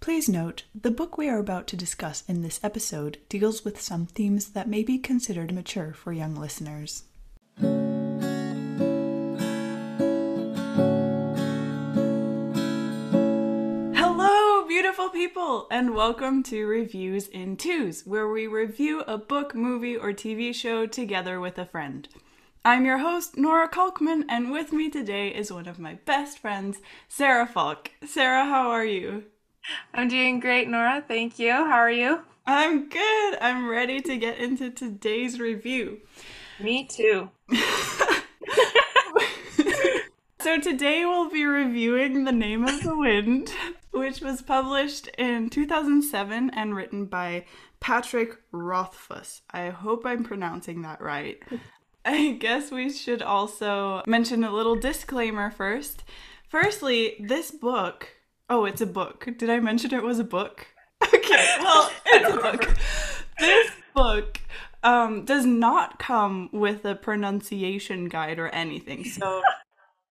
Please note, the book we are about to discuss in this episode deals with some themes that may be considered mature for young listeners. Hello, beautiful people, and welcome to Reviews in Twos, where we review a book, movie, or TV show together with a friend. I'm your host, Nora Kalkman, and with me today is one of my best friends, Sarah Falk. Sarah, how are you? I'm doing great, Nora. Thank you. How are you? I'm good. I'm ready to get into today's review. Me too. so, today we'll be reviewing The Name of the Wind, which was published in 2007 and written by Patrick Rothfuss. I hope I'm pronouncing that right. I guess we should also mention a little disclaimer first. Firstly, this book. Oh, it's a book. Did I mention it was a book? Okay, well, it's a book. This book um, does not come with a pronunciation guide or anything. So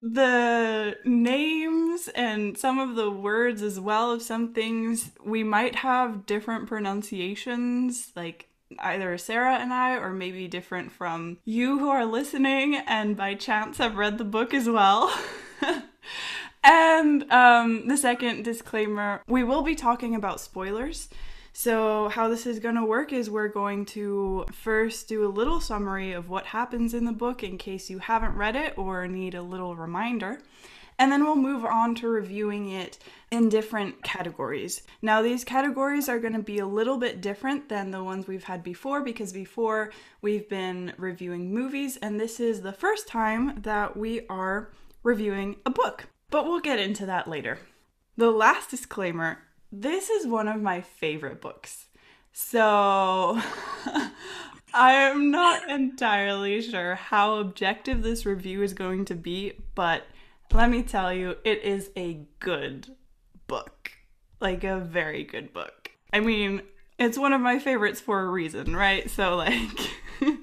the names and some of the words as well of some things we might have different pronunciations like either Sarah and I, or maybe different from you who are listening and by chance have read the book as well. And um, the second disclaimer we will be talking about spoilers. So, how this is going to work is we're going to first do a little summary of what happens in the book in case you haven't read it or need a little reminder. And then we'll move on to reviewing it in different categories. Now, these categories are going to be a little bit different than the ones we've had before because before we've been reviewing movies, and this is the first time that we are reviewing a book. But we'll get into that later. The last disclaimer this is one of my favorite books. So. I'm not entirely sure how objective this review is going to be, but let me tell you, it is a good book. Like a very good book. I mean, it's one of my favorites for a reason, right? So like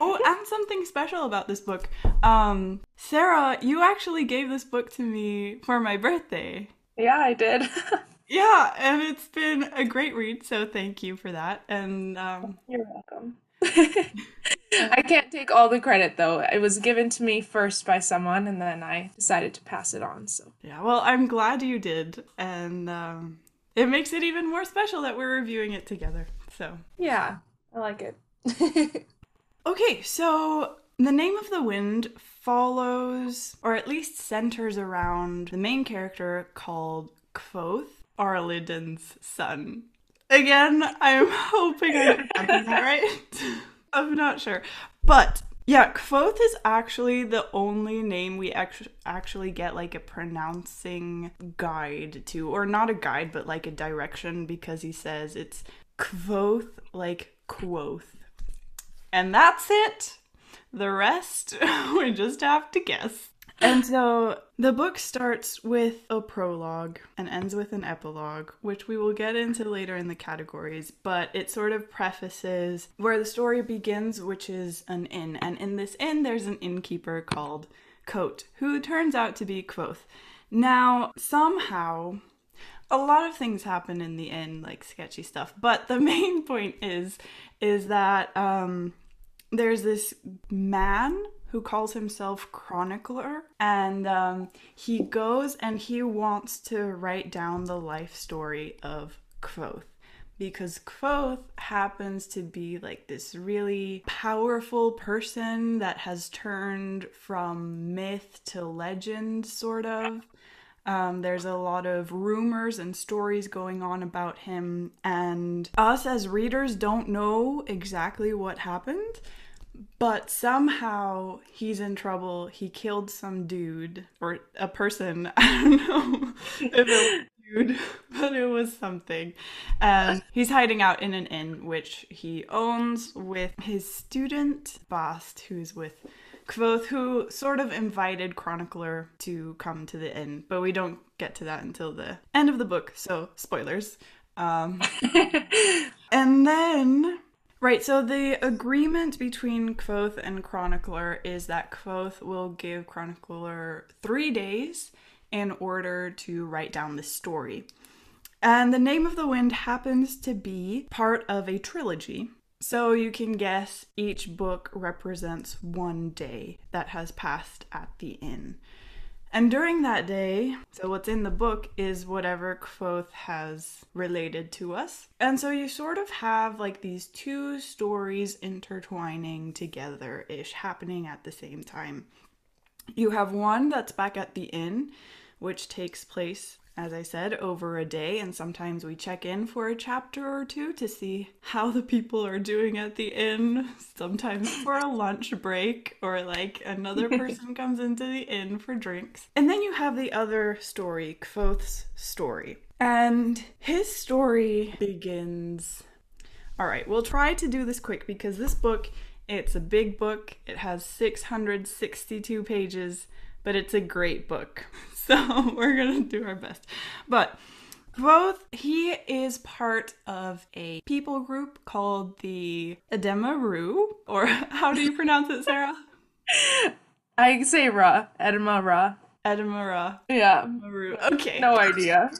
Oh, and something special about this book. Um, Sarah, you actually gave this book to me for my birthday. Yeah, I did. yeah, and it's been a great read, so thank you for that. And um, you're welcome. I can't take all the credit though. It was given to me first by someone, and then I decided to pass it on. So yeah, well, I'm glad you did, and um, it makes it even more special that we're reviewing it together. So yeah, I like it. okay, so the name of the wind follows, or at least centers around the main character called Kvothe, Arliden's son. Again, I'm hoping I'm pronouncing that right. I'm not sure. But yeah, Kvothe is actually the only name we actually actually get like a pronouncing guide to, or not a guide, but like a direction because he says it's Kvothe, like quoth. And that's it. The rest we just have to guess. And so the book starts with a prologue and ends with an epilogue, which we will get into later in the categories, but it sort of prefaces where the story begins, which is an inn. And in this inn, there's an innkeeper called Kote, who turns out to be Kvothe. Now, somehow, a lot of things happen in the inn, like sketchy stuff, but the main point is is that um, there's this man who calls himself Chronicler, and um, he goes and he wants to write down the life story of Kvothe because Kvothe happens to be like this really powerful person that has turned from myth to legend, sort of. Um, there's a lot of rumors and stories going on about him, and us as readers don't know exactly what happened but somehow he's in trouble. He killed some dude or a person. I don't know it was dude, but it was something. And he's hiding out in an inn which he owns with his student Bast, who's with Kvothe, who sort of invited Chronicler to come to the inn, but we don't get to that until the end of the book, so spoilers. Um, and then Right, so the agreement between Kvothe and Chronicler is that Kvothe will give Chronicler three days in order to write down the story. And the name of the wind happens to be part of a trilogy. So you can guess each book represents one day that has passed at the inn. And during that day, so what's in the book is whatever Kvothe has related to us. And so you sort of have like these two stories intertwining together ish, happening at the same time. You have one that's back at the inn, which takes place as I said, over a day, and sometimes we check in for a chapter or two to see how the people are doing at the inn. Sometimes for a lunch break, or like another person comes into the inn for drinks. And then you have the other story, Kvothe's story. And his story begins. All right, we'll try to do this quick because this book, it's a big book. It has 662 pages, but it's a great book. So we're gonna do our best. But Kvothe, he is part of a people group called the Edema or how do you pronounce it, Sarah? I say Ra, Edema Ra. Edinburgh. Yeah. Okay. No idea.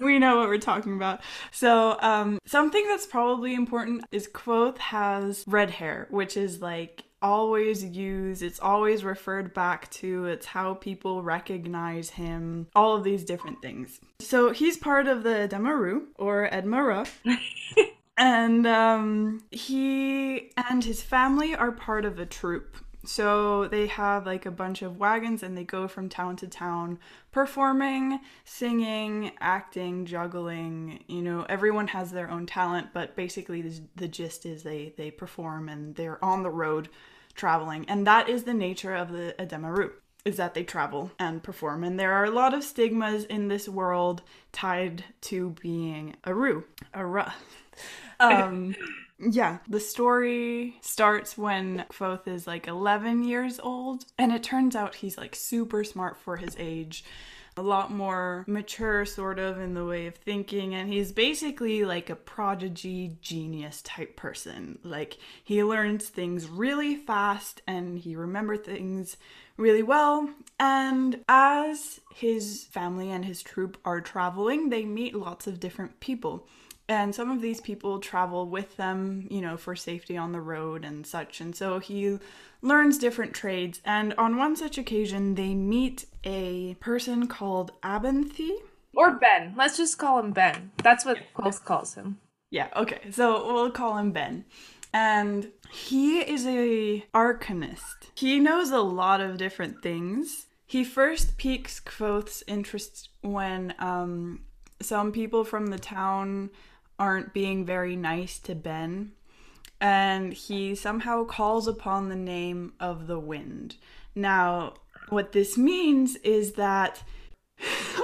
we know what we're talking about. So, um, something that's probably important is Kvothe has red hair, which is like always used, it's always referred back to, it's how people recognize him, all of these different things. So he's part of the Demaru or Edmara. and um, he and his family are part of a troop. So they have like a bunch of wagons and they go from town to town performing, singing, acting, juggling. You know, everyone has their own talent, but basically the, the gist is they they perform and they're on the road traveling. And that is the nature of the Edemaru is that they travel and perform. And there are a lot of stigmas in this world tied to being a Ru, a Ra. Um, yeah, the story starts when Kvothe is like 11 years old, and it turns out he's like super smart for his age a lot more mature, sort of, in the way of thinking. And he's basically like a prodigy genius type person. Like, he learns things really fast and he remembers things really well. And as his family and his troop are traveling, they meet lots of different people. And some of these people travel with them, you know, for safety on the road and such. And so he learns different trades. And on one such occasion, they meet a person called Abenthy. Or Ben. Let's just call him Ben. That's what Kvothe calls him. Yeah, okay. So we'll call him Ben. And he is a arcanist. He knows a lot of different things. He first piques Kvothe's interest when um, some people from the town aren't being very nice to Ben. And he somehow calls upon the name of the wind. Now, what this means is that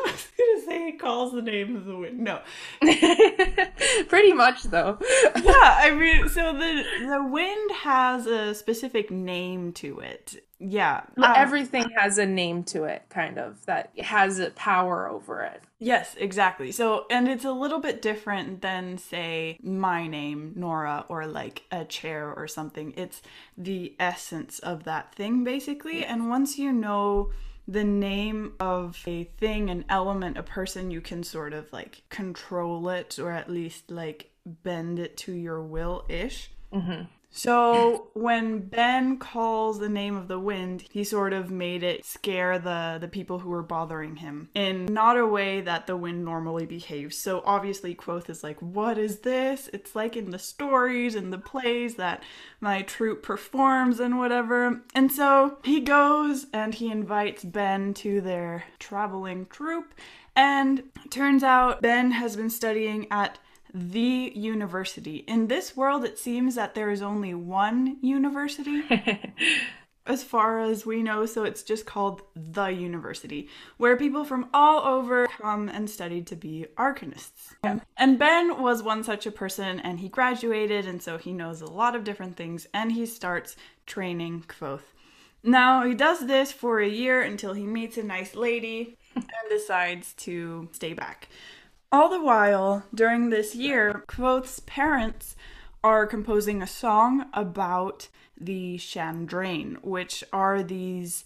say he calls the name of the wind. No, pretty much though. yeah, I mean, so the the wind has a specific name to it. Yeah, um, everything has a name to it, kind of that has a power over it. Yes, exactly. So, and it's a little bit different than, say, my name, Nora, or like a chair or something. It's the essence of that thing, basically. And once you know the name of a thing, an element, a person, you can sort of like control it or at least like bend it to your will ish. Mm-hmm. So when Ben calls the name of the wind, he sort of made it scare the the people who were bothering him in not a way that the wind normally behaves. So obviously Kvothe is like, "What is this?" It's like in the stories and the plays that my troupe performs and whatever. And so he goes and he invites Ben to their traveling troupe and turns out Ben has been studying at the university. In this world, it seems that there is only one university. as far as we know, so it's just called the university, where people from all over come and study to be arcanists. Yeah. And Ben was one such a person, and he graduated, and so he knows a lot of different things, and he starts training Kvothe. Now, he does this for a year until he meets a nice lady and decides to stay back. All the while, during this year, Kvothe's parents are composing a song about the Chandrian, which are these,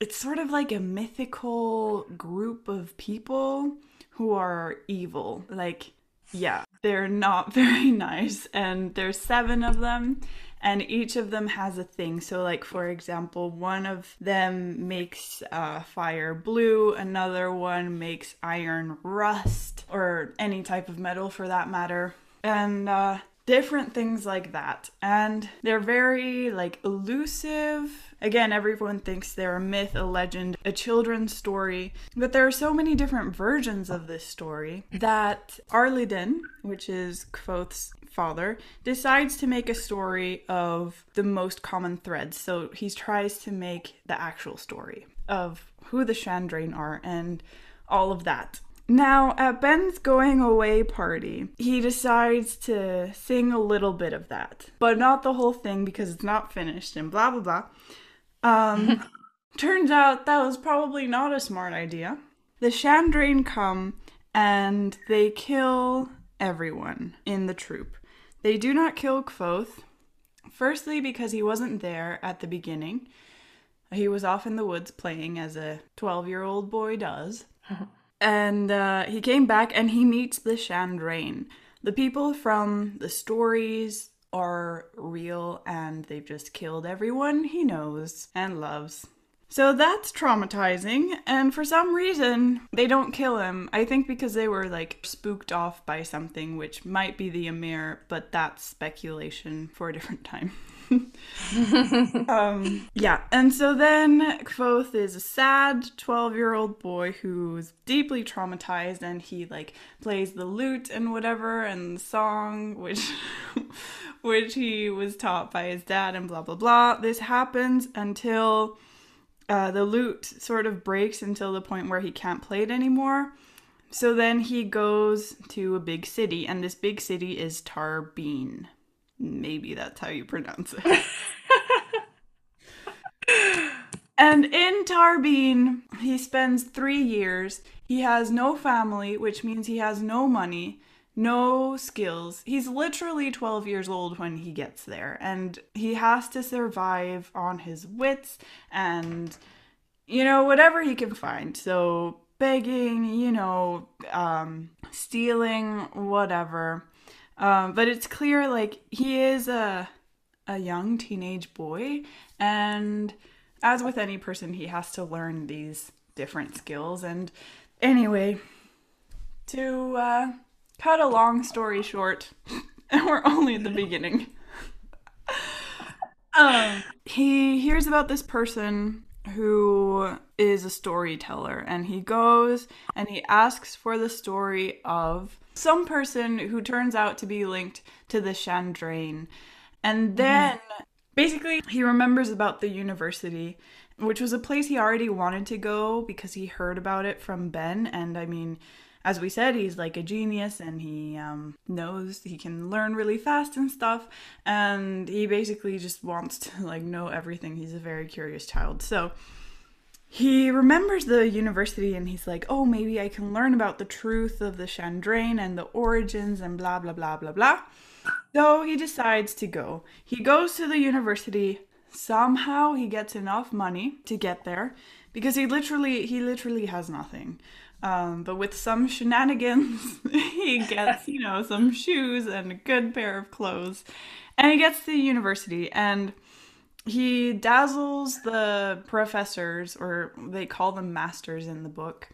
it's sort of like a mythical group of people who are evil. Like, yeah, they're not very nice. And there's seven of them, and each of them has a thing. So, like, for example, one of them makes uh, fire blue, another one makes iron rust, or any type of metal for that matter. And, uh, different things like that. And they're very like elusive. Again, everyone thinks they're a myth, a legend, a children's story, but there are so many different versions of this story that Arliden, which is Kvothe's father, decides to make a story of the most common threads. So he tries to make the actual story of who the Chandrian are and all of that. Now, at Ben's going away party, he decides to sing a little bit of that, but not the whole thing because it's not finished and blah blah blah. Um, turns out that was probably not a smart idea. The Chandrian come and they kill everyone in the troop. They do not kill Kvothe, firstly because he wasn't there at the beginning. He was off in the woods playing as a 12 year old boy does. and uh, he came back and he meets the Chandrian. The people from the stories are real and they've just killed everyone he knows and loves. So that's traumatizing, and for some reason, they don't kill him. I think because they were like spooked off by something, which might be the Amyr, but that's speculation for a different time. um, yeah, and so then Kvothe is a sad 12 year old boy who's deeply traumatized and he like plays the lute and whatever and the song, which. which he was taught by his dad and blah blah blah. This happens until uh, the lute sort of breaks until the point where he can't play it anymore. So then he goes to a big city, and this big city is Tarbean. Maybe that's how you pronounce it. and in Tarbean, he spends three years. He has no family, which means he has no money, no skills. He's literally 12 years old when he gets there, and he has to survive on his wits and, you know, whatever he can find. So, begging, you know, um, stealing, whatever. Um, but it's clear, like, he is a, a young teenage boy, and as with any person, he has to learn these different skills. And anyway, to, uh, cut a long story short, and we're only at the beginning. um, he hears about this person who is a storyteller, and he goes and he asks for the story of some person who turns out to be linked to the Chandrian. And then mm-hmm. basically he remembers about the university, which was a place he already wanted to go because he heard about it from Ben. And I mean, as we said, he's like a genius and he um, knows he can learn really fast and stuff. And he basically just wants to like know everything. He's a very curious child. So he remembers the university and he's like, oh, maybe I can learn about the truth of the Chandrian and the origins and blah, blah, blah, blah, blah. So he decides to go. He goes to the university. Somehow he gets enough money to get there because he literally he literally has nothing. Um, but with some shenanigans, he gets, you know, some shoes and a good pair of clothes. And he gets to the university and he dazzles the professors, or they call them masters in the book.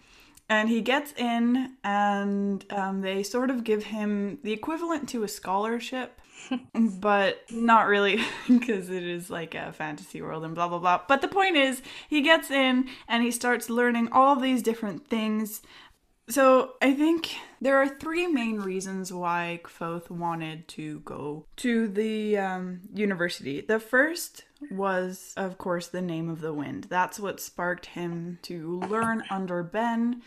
And he gets in, and um, they sort of give him the equivalent to a scholarship but not really because it is like a fantasy world and blah blah blah. But the point is, he gets in and he starts learning all these different things. So I think there are three main reasons why Kvothe wanted to go to the um, university. The first was, of course, the name of the wind. That's what sparked him to learn under Ben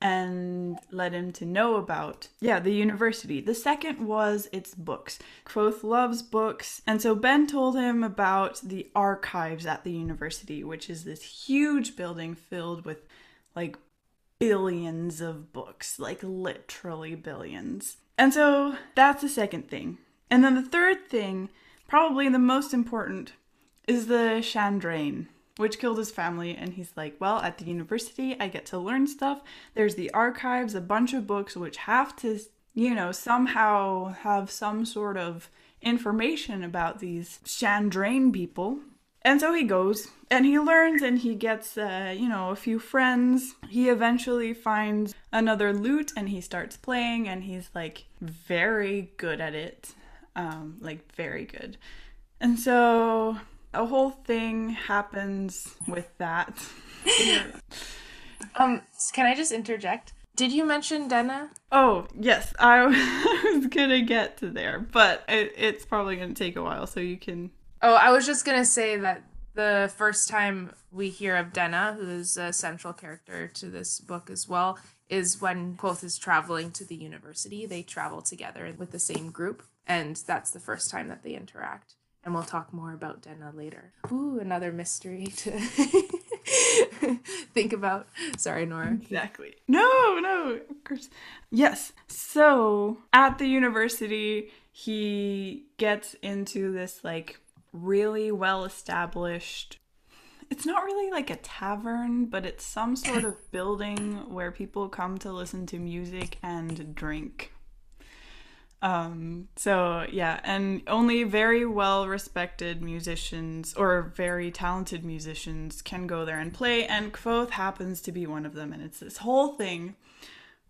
and led him to know about, yeah, the university. The second was its books. Kvothe loves books, and so Ben told him about the archives at the university, which is this huge building filled with like billions of books, like literally billions. And so that's the second thing. And then the third thing, probably the most important, is the Chandrian. which killed his family. And he's like, well, at the university, I get to learn stuff. There's the archives, a bunch of books which have to, you know, somehow have some sort of information about these Chandrian people. And so he goes and he learns and he gets, uh, you know, a few friends. He eventually finds another lute and he starts playing and he's like very good at it. Um, like, very good. And so a whole thing happens with that. um, can I just interject? Did you mention Denna? Oh, yes. I was going to get to there, but it, it's probably going to take a while, so you can Oh, I was just gonna say that the first time we hear of Denna, who is a central character to this book as well, is when Kvothe is traveling to the university. They travel together with the same group, and that's the first time that they interact. And we'll talk more about Denna later. Ooh, another mystery to think about. Sorry, Nora. Exactly. No, no, of course. Yes. So at the university, he gets into this like really well established it's not really like a tavern, but it's some sort of building where people come to listen to music and drink. Um, so yeah, and only very well respected musicians or very talented musicians can go there and play, and Kvothe happens to be one of them, and it's this whole thing,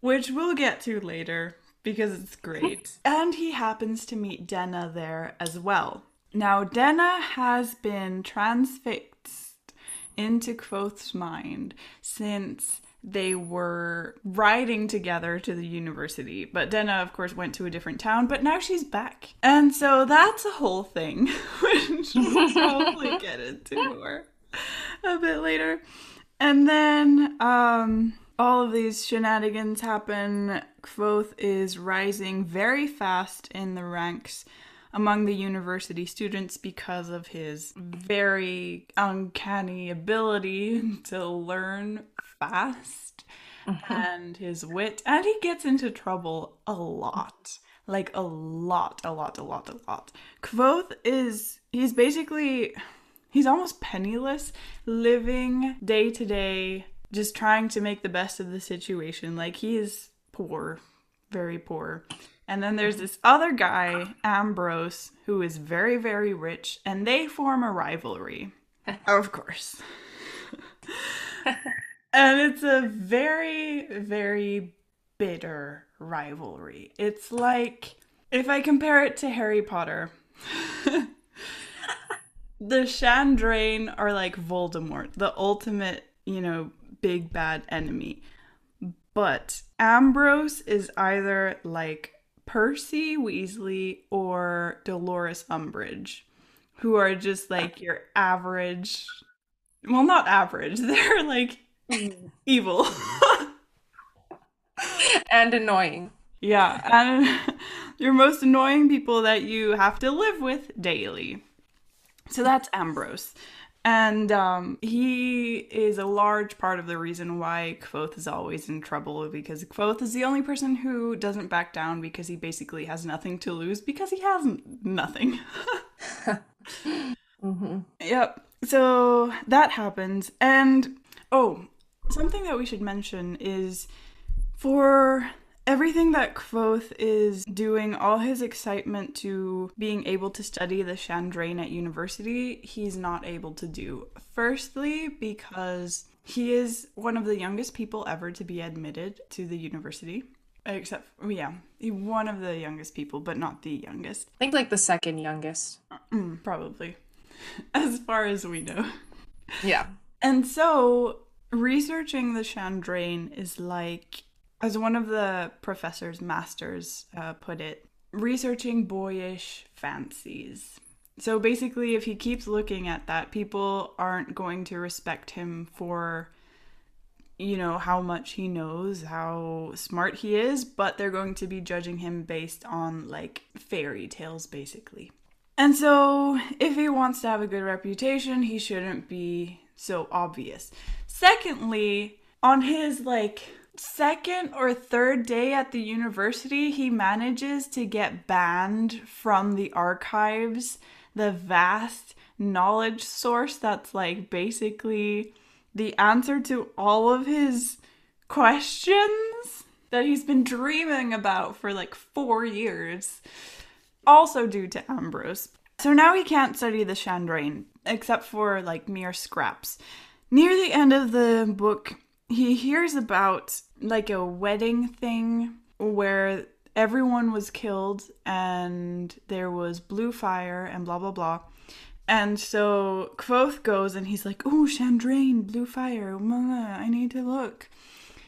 which we'll get to later because it's great. and he happens to meet Denna there as well. Now, Denna has been transfixed into Kvothe's mind since they were riding together to the university. But Denna, of course, went to a different town, but now she's back. And so that's a whole thing, which we'll probably get into more a bit later. And then um, all of these shenanigans happen. Quoth is rising very fast in the ranks among the university students because of his very uncanny ability to learn fast mm-hmm. and his wit. And he gets into trouble a lot. Like a lot, a lot, a lot, a lot. Kvothe is, he's basically, he's almost penniless, living day to day, just trying to make the best of the situation. Like he is poor, very poor. And then there's this other guy, Ambrose, who is very, very rich, and they form a rivalry. of course. and it's a very, very bitter rivalry. It's like if I compare it to Harry Potter, the Chandrian are like Voldemort, the ultimate, you know, big bad enemy. But Ambrose is either like Percy Weasley or Dolores Umbridge, who are just ah. like your average. Well, not average. They're like mm. evil and annoying. Yeah, and your most annoying people that you have to live with daily. So that's Ambrose. And um, he is a large part of the reason why Kvothe is always in trouble because Kvothe is the only person who doesn't back down because he basically has nothing to lose because he has nothing. mm-hmm. Yep. So that happens. And oh, something that we should mention is for everything that Kvothe is doing, all his excitement to being able to study the Chandrian at university, he's not able to do. Firstly, because he is one of the youngest people ever to be admitted to the university. Except, yeah, one of the youngest people, but not the youngest. I think like the second youngest. Mm, probably. As far as we know. Yeah. And so, researching the Chandrian is like as one of the professor's masters uh, put it, researching boyish fancies. So basically, if he keeps looking at that, people aren't going to respect him for, you know, how much he knows, how smart he is, but they're going to be judging him based on like fairy tales, basically. And so, if he wants to have a good reputation, he shouldn't be so obvious. Secondly, on his like second or third day at the university, he manages to get banned from the archives, the vast knowledge source that's like basically the answer to all of his questions that he's been dreaming about for like four years. Also due to Ambrose. So now he can't study the Chandrian, except for like mere scraps. Near the end of the book, he hears about like a wedding thing where everyone was killed and there was blue fire and blah blah blah. And so Kvothe goes and he's like, Oh, Chandrian, blue fire, I need to look.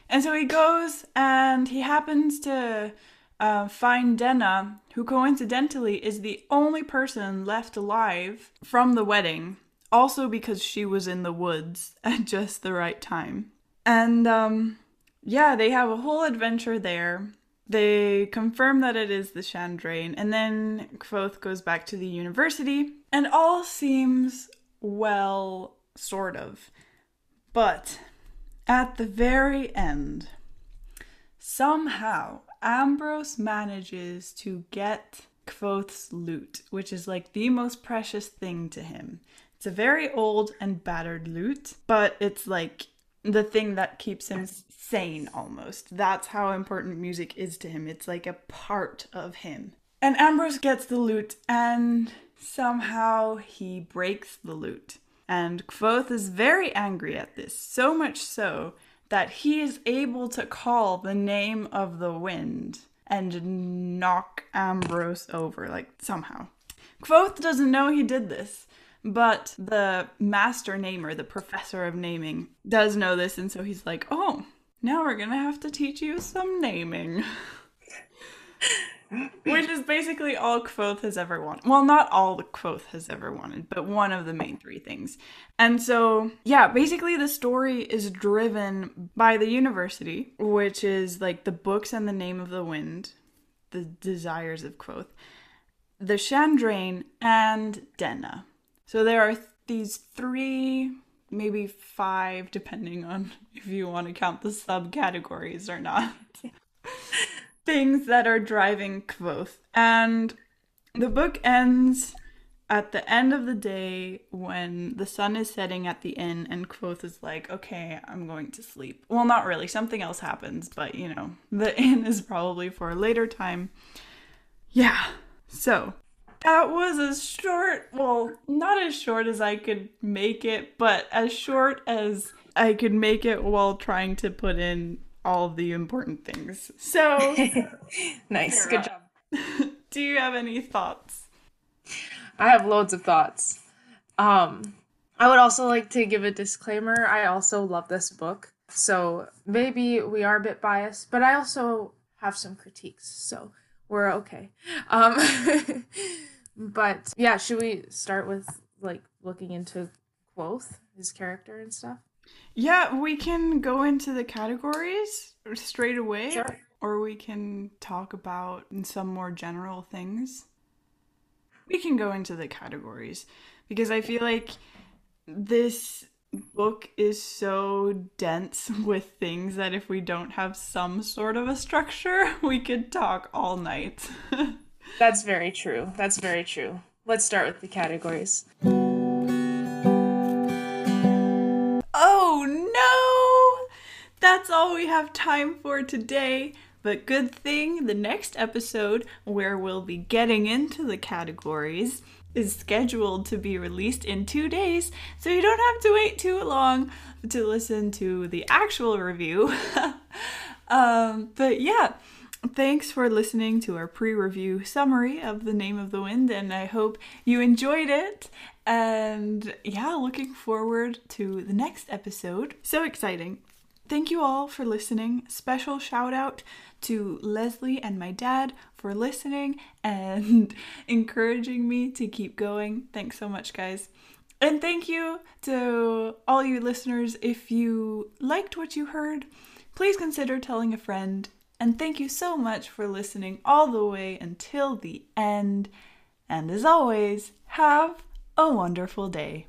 And so he goes and he happens to uh, find Denna, who coincidentally is the only person left alive from the wedding, also because she was in the woods at just the right time. And um, yeah, they have a whole adventure there. They confirm that it is the Chandrian, and then Kvothe goes back to the university, and all seems well, sort of. But at the very end, somehow Ambrose manages to get Kvothe's lute, which is like the most precious thing to him. It's a very old and battered lute, but it's like the thing that keeps him sane almost. That's how important music is to him. It's like a part of him. And Ambrose gets the lute and somehow he breaks the lute. And Kvothe is very angry at this, so much so that he is able to call the name of the wind and knock Ambrose over, like somehow. Kvothe doesn't know he did this, but the master namer, the professor of naming, does know this, and so he's like, oh, now we're gonna have to teach you some naming. Which is basically all Kvothe has ever wanted. Well, not all the Kvothe has ever wanted, but one of the main three things. And so, yeah, basically the story is driven by the university, which is like the books and the name of the wind, the desires of Kvothe, the Chandrian, and Denna. So there are th- these three, maybe five, depending on if you want to count the subcategories or not. things that are driving Kvothe. And the book ends at the end of the day when the sun is setting at the inn and Kvothe is like, okay, I'm going to sleep. Well, not really. Something else happens, but you know, the inn is probably for a later time. Yeah. So that was as short, well, not as short as I could make it, but as short as I could make it while trying to put in all of the important things. So nice. Good job. Do you have any thoughts? I have loads of thoughts. Um I would also like to give a disclaimer. I also love this book. So maybe we are a bit biased, but I also have some critiques. So we're okay. Um but yeah, should we start with like looking into Kvothe, his character and stuff? Yeah, we can go into the categories straight away. Sure. Or we can talk about some more general things. We can go into the categories because I feel like this book is so dense with things that if we don't have some sort of a structure, we could talk all night. That's very true. That's very true. Let's start with the categories. Oh no! That's all we have time for today. But good thing the next episode, where we'll be getting into the categories, is scheduled to be released in two days, so you don't have to wait too long to listen to the actual review. um, but yeah, thanks for listening to our pre review summary of The Name of the Wind, and I hope you enjoyed it. And yeah, looking forward to the next episode. So exciting! Thank you all for listening. Special shout out to Leslie and my dad for listening and encouraging me to keep going. Thanks so much, guys. And thank you to all you listeners. If you liked what you heard, please consider telling a friend. And thank you so much for listening all the way until the end. And as always, have a wonderful day.